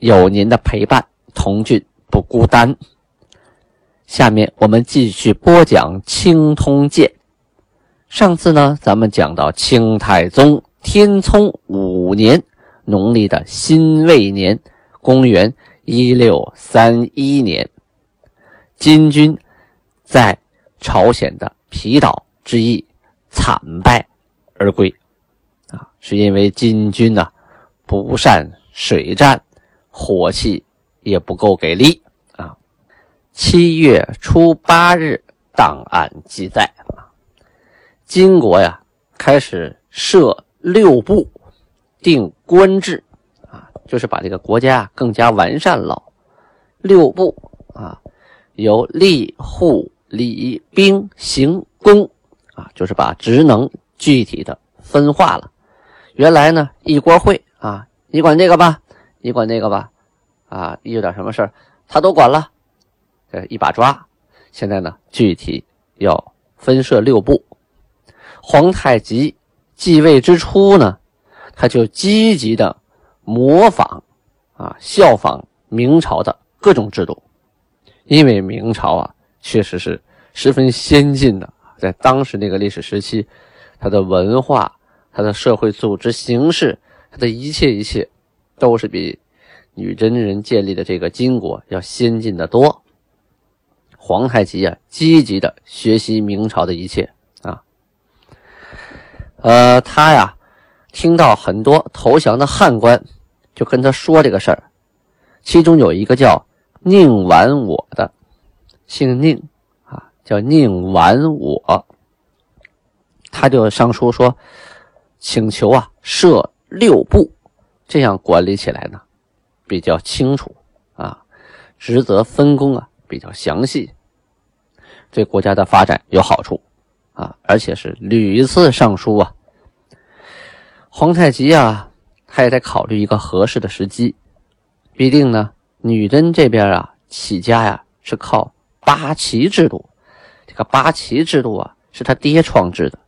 有您的陪伴，童俊不孤单。下面我们继续播讲《清通鉴》。上次呢，咱们讲到清太宗天聪五年，农历的辛未年，公元一六三一年，金军在朝鲜的皮岛之役惨败而归。啊，是因为金军呢。不善水战，火气也不够给力啊！七月初八日，档案记载啊，金国呀开始设六部，定官制啊，就是把这个国家更加完善了。六部啊，由吏、户、礼、兵、刑、工啊，就是把职能具体的分化了。原来呢，一锅烩。啊，你管这个吧，你管那个吧，啊，一有点什么事他都管了，呃，一把抓。现在呢，具体要分设六部。皇太极继位之初呢，他就积极的模仿啊，效仿明朝的各种制度，因为明朝啊，确实是十分先进的，在当时那个历史时期，它的文化、它的社会组织形式。它的一切一切，都是比女真人建立的这个金国要先进的多。皇太极啊，积极的学习明朝的一切啊。呃，他呀，听到很多投降的汉官，就跟他说这个事儿。其中有一个叫宁完我的，姓宁啊，叫宁完我，他就上书说，请求啊设。六部，这样管理起来呢，比较清楚啊，职责分工啊比较详细，对国家的发展有好处啊，而且是屡次上书啊。皇太极啊，他也在考虑一个合适的时机，毕竟呢，女真这边啊起家呀是靠八旗制度，这个八旗制度啊是他爹创制的。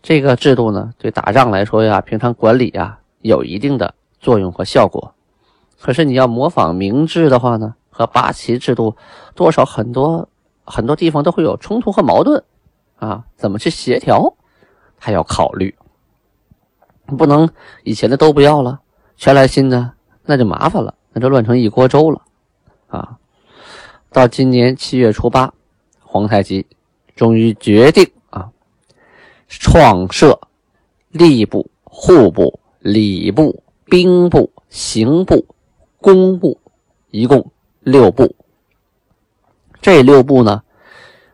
这个制度呢，对打仗来说呀，平常管理呀，有一定的作用和效果。可是你要模仿明制的话呢，和八旗制度多少很多很多地方都会有冲突和矛盾啊，怎么去协调，还要考虑。不能以前的都不要了，全来新的，那就麻烦了，那就乱成一锅粥了啊。到今年七月初八，皇太极终于决定啊。创设吏部、户部、礼部、兵部、刑部、工部，一共六部。这六部呢，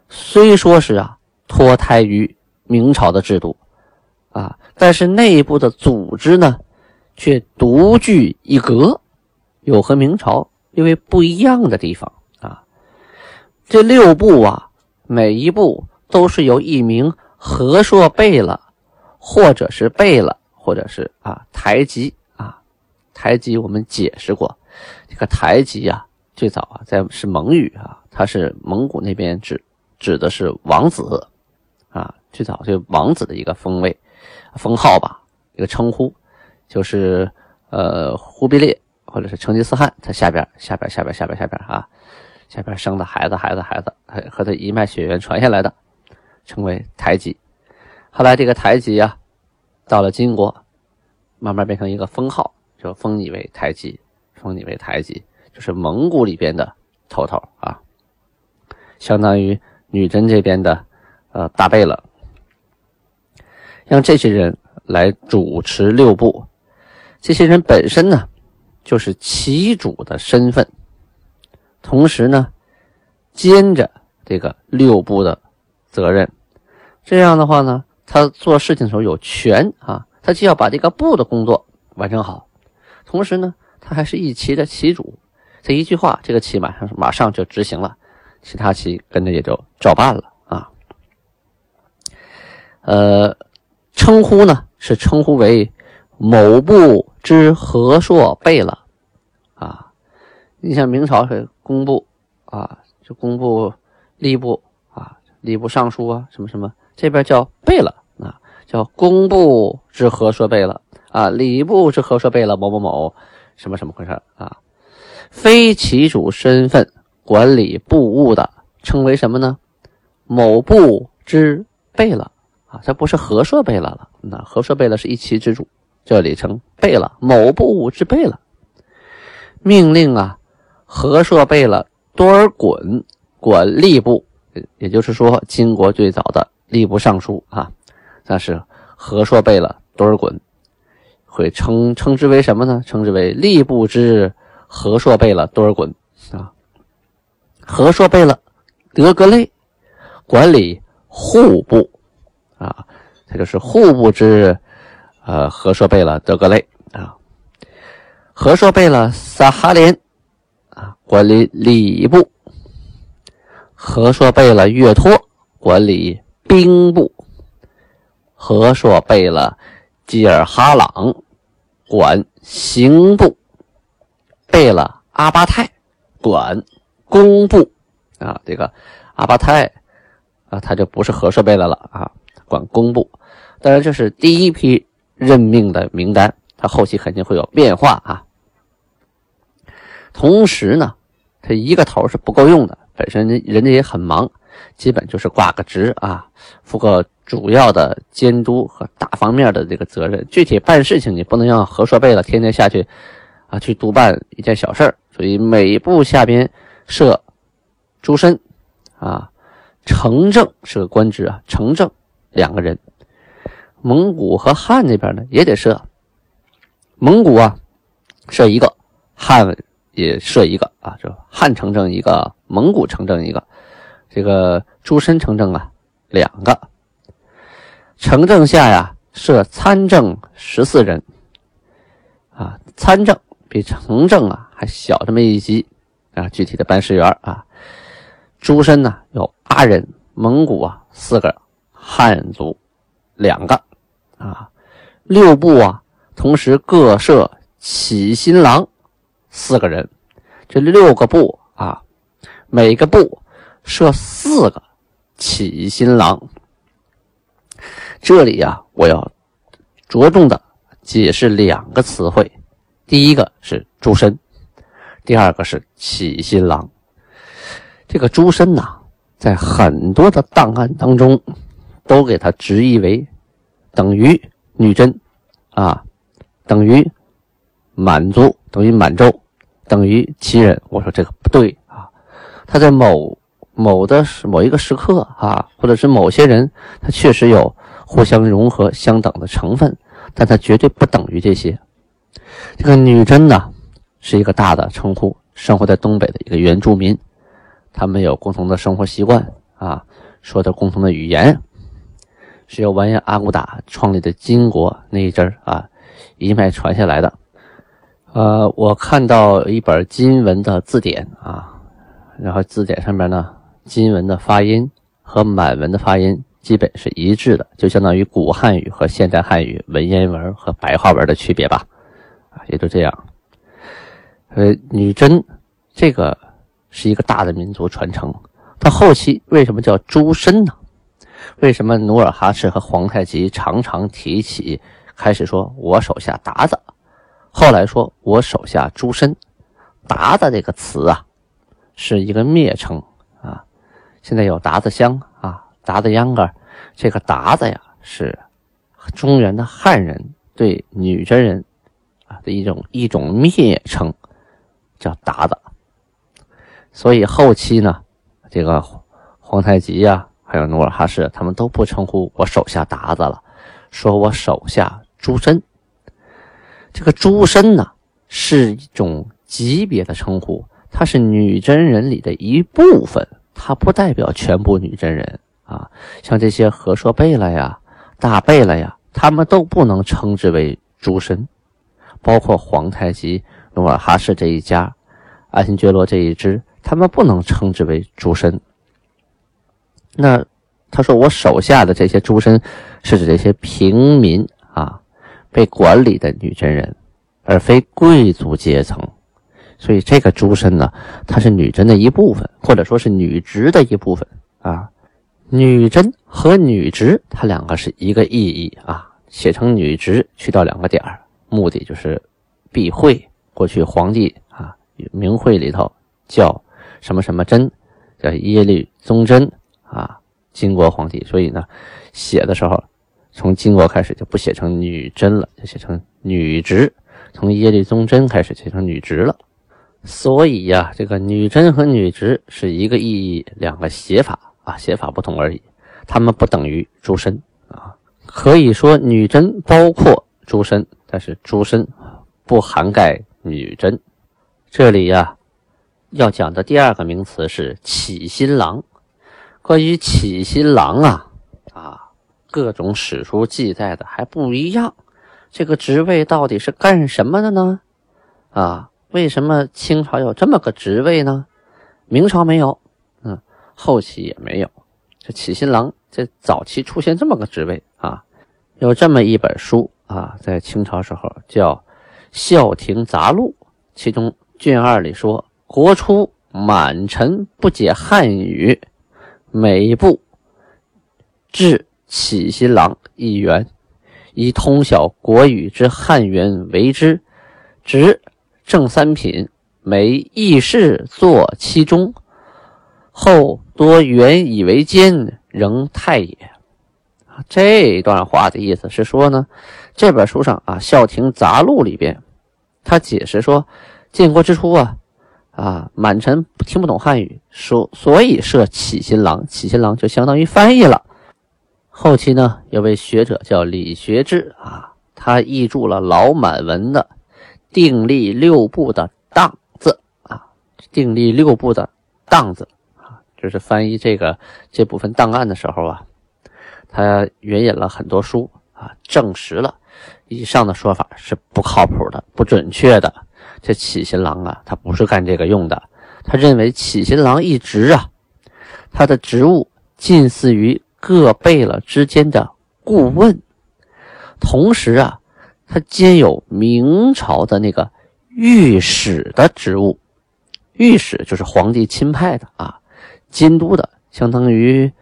虽说是啊脱胎于明朝的制度啊，但是内部的组织呢，却独具一格，有和明朝因为不一样的地方啊。这六部啊，每一部都是由一名。和硕贝勒，或者是贝勒，或者是啊台吉啊台吉，我们解释过，这个台吉啊，最早啊在是蒙语啊，它是蒙古那边指指的是王子啊，最早就王子的一个封位封号吧，一个称呼，就是呃忽必烈或者是成吉思汗他下边下边下边下边下边啊下边生的孩子孩子孩子和他一脉血缘传下来的。称为台吉，后来这个台吉啊，到了金国，慢慢变成一个封号，就封你为台吉，封你为台吉，就是蒙古里边的头头啊，相当于女真这边的呃大贝勒，让这些人来主持六部，这些人本身呢，就是旗主的身份，同时呢，兼着这个六部的。责任，这样的话呢，他做事情的时候有权啊，他既要把这个部的工作完成好，同时呢，他还是一旗的旗主。这一句话，这个旗马上马上就执行了，其他旗跟着也就照办了啊。呃，称呼呢是称呼为某部之和硕贝勒啊。你像明朝是工部啊，就工部、吏部啊，吏部尚书啊，什么什么，这边叫贝勒，叫工部之和硕贝勒啊，礼部之和硕贝勒某某某，什么什么回事啊？非其主身份管理部务的，称为什么呢？某部之贝勒啊，这不是和硕贝勒了。那和硕贝勒是一旗之主，这里称贝勒，某部之贝勒。命令啊，和硕贝勒多尔衮管吏部，也就是说，金国最早的吏部尚书啊，但是和硕贝勒多尔衮，会称称之为什么呢？称之为吏部之。和硕贝勒多尔衮啊，和硕贝勒德格类管理户部啊，他就是户部之呃和硕贝勒德格类啊，和硕贝勒萨哈连啊管理礼部，和硕贝勒岳托管理兵部，和硕贝勒吉尔哈朗管刑部。贝勒阿巴泰管工部啊，这个阿巴泰啊，他就不是和硕贝勒了啊，管工部。当然，这是第一批任命的名单，他后期肯定会有变化啊。同时呢，他一个头是不够用的，本身人家也很忙，基本就是挂个职啊，负个主要的监督和大方面的这个责任。具体办事情，你不能让和硕贝勒天天下去。啊，去督办一件小事儿，所以每部下边设诸身，啊，城正是个官职啊，城正两个人。蒙古和汉那边呢也得设，蒙古啊设一个，汉也设一个啊，就汉城正一个，蒙古城正一个，这个诸身城正啊两个。城正下呀设参政十四人，啊，参政。比城正啊还小这么一级啊，具体的办事员啊，诸身呢有八人，蒙古啊四个，汉族两个啊，六部啊同时各设起新郎四个人，这六个部啊，每个部设四个起新郎。这里呀，我要着重的解释两个词汇。第一个是诸身，第二个是起新郎。这个诸身呐，在很多的档案当中，都给他直译为等于女真啊，等于满族，等于满洲，等于旗人。我说这个不对啊，他在某某的某一个时刻啊，或者是某些人，他确实有互相融合相等的成分，但他绝对不等于这些。这个女真呢，是一个大的称呼，生活在东北的一个原住民，他们有共同的生活习惯啊，说的共同的语言，是由完颜阿骨打创立的金国那一阵儿啊一脉传下来的。呃，我看到一本金文的字典啊，然后字典上面呢，金文的发音和满文的发音基本是一致的，就相当于古汉语和现代汉语文言文和白话文的区别吧。啊，也就这样。呃，女真这个是一个大的民族传承。到后期为什么叫诸身呢？为什么努尔哈赤和皇太极常常提起，开始说我手下鞑子，后来说我手下诸身。鞑子这个词啊，是一个蔑称。现在有鞑子乡啊，鞑子秧歌，这个鞑子呀，是中原的汉人对女真人啊。的一种一种蔑称，叫鞑子。所以后期呢，这个皇太极呀，还有努尔哈赤，他们都不称呼我手下鞑子了，说我手下诸身。这个诸身呢，是一种级别的称呼，它是女真人里的一部分，它不代表全部女真人啊。像这些和硕贝勒呀、大贝勒呀，他们都不能称之为诸身。包括皇太极、努尔哈赤这一家，爱新觉罗这一支，他们不能称之为诸身。那他说我手下的这些诸身，是指这些平民啊，被管理的女真人，而非贵族阶层。所以这个诸身呢，它是女真的一部分，或者说是女直的一部分啊。女真和女直，它两个是一个意义啊。写成女直，去掉两个点儿，目的就是避讳过去皇帝啊名讳里头叫什么什么真，叫耶律宗真啊，金国皇帝。所以呢，写的时候从金国开始就不写成女真了，就写成女直。从耶律宗真开始写成女直了。所以呀，这个女真和女直是一个意义，两个写法啊，写法不同而已。他们不等于诸身啊，可以说女真包括诸身，但是诸身不涵盖女真。这里呀，要讲的第二个名词是起新郎。关于起新郎啊，啊，各种史书记载的还不一样。这个职位到底是干什么的呢？啊？为什么清朝有这么个职位呢？明朝没有，嗯，后期也没有。这起新郎，这早期出现这么个职位啊，有这么一本书啊，在清朝时候叫《孝廷杂录》，其中卷二里说：“国初满臣不解汉语，每部置起新郎一员，以通晓国语之汉源为之，职。”正三品，每议事坐其中，后多原以为监，仍太也。这段话的意思是说呢，这本书上啊，《孝亭杂录》里边，他解释说，建国之初啊，啊，满臣听不懂汉语，说所以设启新郎，启新郎就相当于翻译了。后期呢，有位学者叫李学志啊，他译注了老满文的。订立六部的档字啊，订立六部的档字啊，就是翻译这个这部分档案的时候啊，他援引了很多书啊，证实了以上的说法是不靠谱的、不准确的。这启新郎啊，他不是干这个用的。他认为启新郎一职啊，他的职务近似于各贝勒之间的顾问，同时啊。他兼有明朝的那个御史的职务，御史就是皇帝钦派的啊，监督的，相当于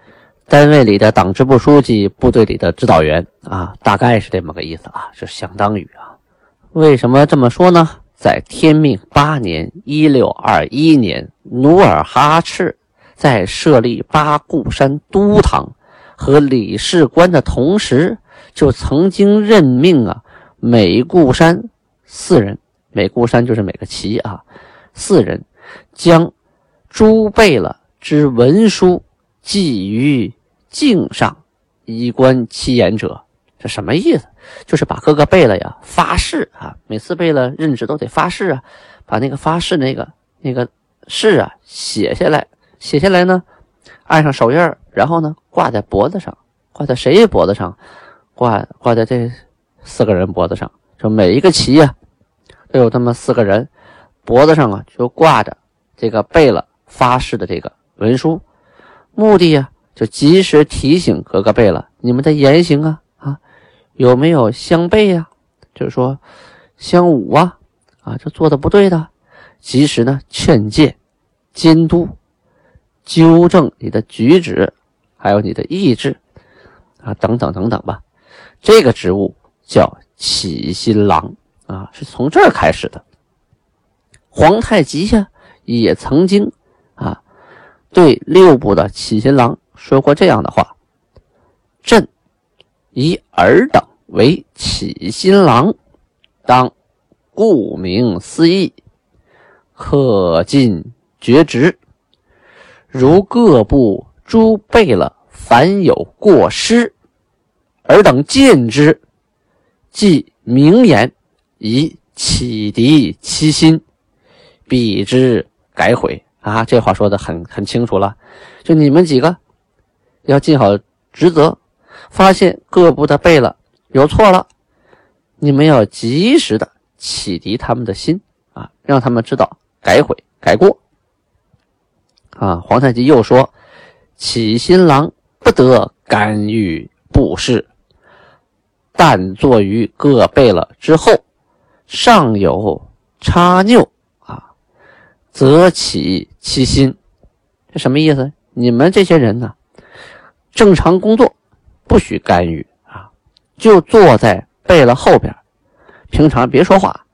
单位里的党支部书记，部队里的指导员啊，大概是这么个意思啊，是相当于啊。为什么这么说呢？在天命八年（一六二一年），努尔哈赤在设立八固山都堂和理事官的同时，就曾经任命啊。每固山四人，每固山就是每个旗啊，四人将诸贝勒之文书记于镜上，以观其言者。这什么意思？就是把哥哥贝勒呀发誓啊，每次贝勒任职都得发誓啊，把那个发誓那个那个誓啊写下来，写下来呢，按上手印然后呢挂在脖子上，挂在谁脖子上？挂挂在这。四个人脖子上，就每一个旗呀，都有这么四个人脖子上啊，就挂着这个贝勒发誓的这个文书，目的呀，就及时提醒各个贝勒，你们的言行啊啊，有没有相悖呀？就是说相武啊啊，这做的不对的，及时呢劝诫、监督、纠正你的举止，还有你的意志啊，等等等等吧，这个职务。叫启新郎啊，是从这儿开始的。皇太极呀，也曾经啊，对六部的启新郎说过这样的话：“朕以尔等为启新郎，当顾名思义，恪尽厥职。如各部诸贝勒凡有过失，尔等见之。”即明言以启迪其心，彼之改悔啊！这话说的很很清楚了，就你们几个要尽好职责，发现各部的背了有错了，你们要及时的启迪他们的心啊，让他们知道改悔改过。啊，皇太极又说：“启新郎不得干预布事，但坐于各贝勒之后，尚有差拗啊，则起其心。”这什么意思？你们这些人呢，正常工作，不许干预啊，就坐在贝勒后边，平常别说话，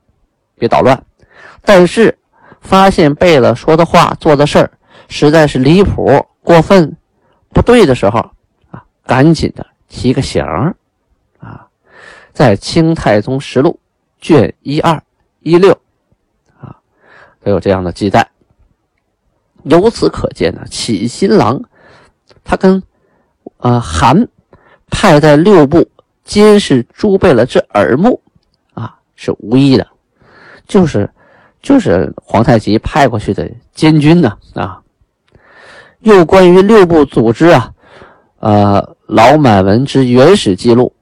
别捣乱。但是发现贝勒说的话、做的事儿实在是离谱、过分、不对的时候啊，赶紧的提个醒。在《清太宗实录》卷一二一六啊，都有这样的记载。由此可见呢，启新郎他跟呃韩派在六部监视朱贝勒之耳目啊是无异的，就是就是皇太极派过去的监军呢啊。又关于六部组织啊，呃老满文之原始记录，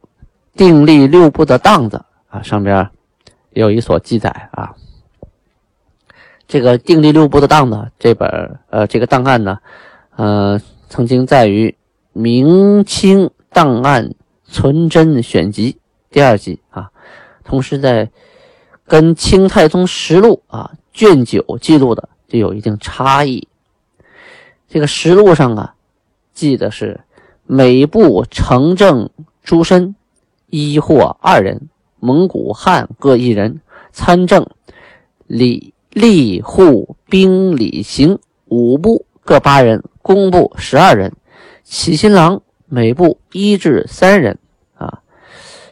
定立六部的档子啊上边有一所记载啊。这个定立六部的档子，这本呃，这个档案呢，呃，曾经在于《明清档案存真选集》第二集啊，同时在跟《清太宗实录》啊卷九记录的就有一定差异。这个实录上啊，记的是每部城正诸身一或二人，蒙古汉各一人，参政李。吏户兵礼刑五部各八人，工部十二人，起新郎每部一至三人。啊，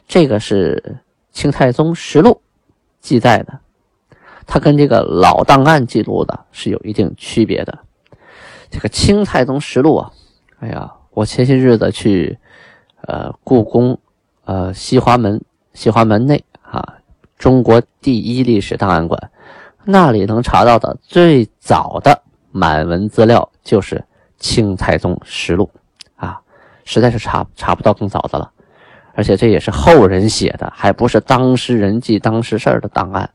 这个是《清太宗实录》记载的，它跟这个老档案记录的是有一定区别的。这个《清太宗实录》啊，哎呀，我前些日子去呃故宫呃西华门西华门内啊，中国第一历史档案馆。那里能查到的最早的满文资料就是《清太宗实录》啊，实在是查查不到更早的了。而且这也是后人写的，还不是当事人记当时事儿的档案，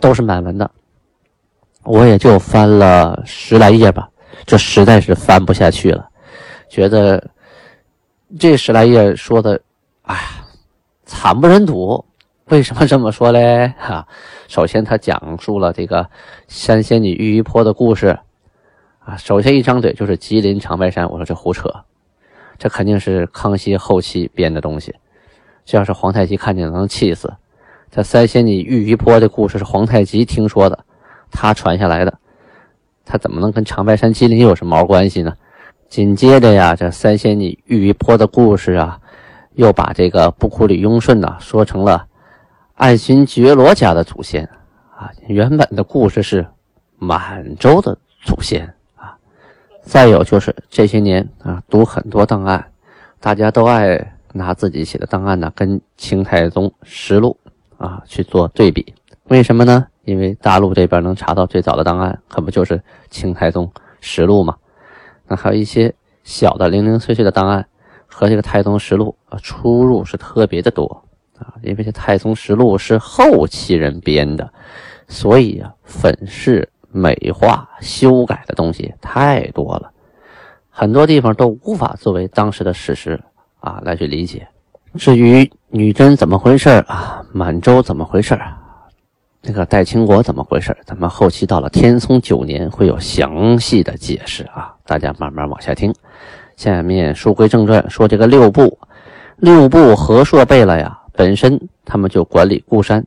都是满文的。我也就翻了十来页吧，这实在是翻不下去了，觉得这十来页说的，哎呀，惨不忍睹。为什么这么说嘞？哈，首先他讲述了这个三仙女玉衣坡的故事，啊，首先一张嘴就是吉林长白山。我说这胡扯，这肯定是康熙后期编的东西。这要是皇太极看见能气死。这三仙女玉衣坡的故事是皇太极听说的，他传下来的，他怎么能跟长白山吉林有什么毛关系呢？紧接着呀，这三仙女玉衣坡的故事啊，又把这个布库里雍顺呐说成了。爱新觉罗家的祖先啊，原本的故事是满洲的祖先啊。再有就是这些年啊，读很多档案，大家都爱拿自己写的档案呢，跟《清太宗实录》啊去做对比。为什么呢？因为大陆这边能查到最早的档案，可不就是《清太宗实录》吗？那还有一些小的零零碎碎的档案，和这个《太宗实录》啊出入是特别的多。啊，因为这《太宗实录》是后期人编的，所以啊，粉饰、美化、修改的东西太多了，很多地方都无法作为当时的史实啊来去理解。至于女真怎么回事啊，满洲怎么回事啊，那个代清国怎么回事咱们后期到了天聪九年会有详细的解释啊，大家慢慢往下听。下面书归正传，说这个六部，六部和硕贝勒呀。本身他们就管理固山，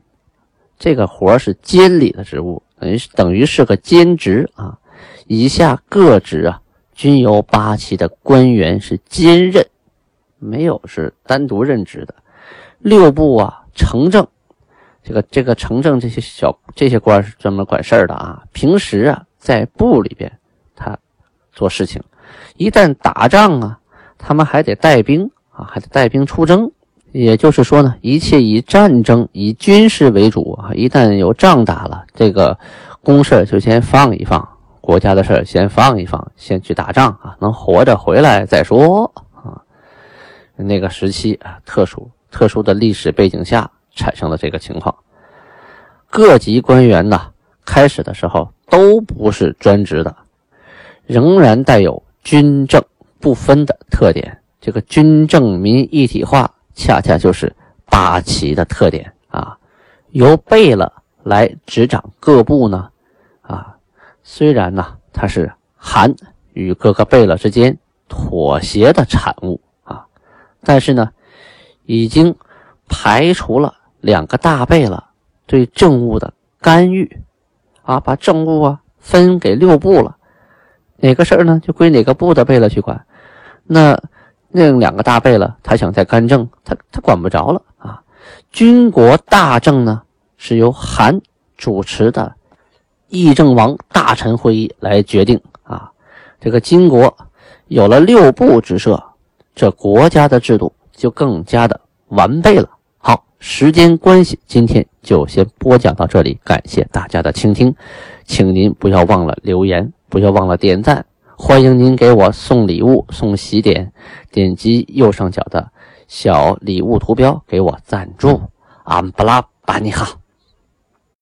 这个活是监理的职务，等于等于是个兼职啊。以下各职啊，均由八旗的官员是兼任，没有是单独任职的。六部啊，城正，这个这个城正这些小这些官是专门管事儿的啊。平时啊，在部里边他做事情，一旦打仗啊，他们还得带兵啊，还得带兵出征。也就是说呢，一切以战争、以军事为主啊！一旦有仗打了，这个公事就先放一放，国家的事先放一放，先去打仗啊，能活着回来再说啊。那个时期啊，特殊特殊的历史背景下产生了这个情况。各级官员呢，开始的时候都不是专职的，仍然带有军政不分的特点。这个军政民一体化，恰恰就是八旗的特点啊。由贝勒来执掌各部呢，啊，虽然呢它是韩与各个贝勒之间妥协的产物啊，但是呢，已经排除了两个大贝勒对政务的干预，啊，把政务啊分给六部了，哪个事儿呢就归哪个部的贝勒去管，那那两个大贝勒他想再干政，他他管不着了啊。军国大政呢，是由韩主持的议政王大臣会议来决定啊。这个金国有了六部之设，这国家的制度就更加的完备了。好，时间关系，今天就先播讲到这里，感谢大家的倾听，请您不要忘了留言，不要忘了点赞，欢迎您给我送礼物、送喜点，点击右上角的小礼物图标给我赞助。安布拉巴尼哈。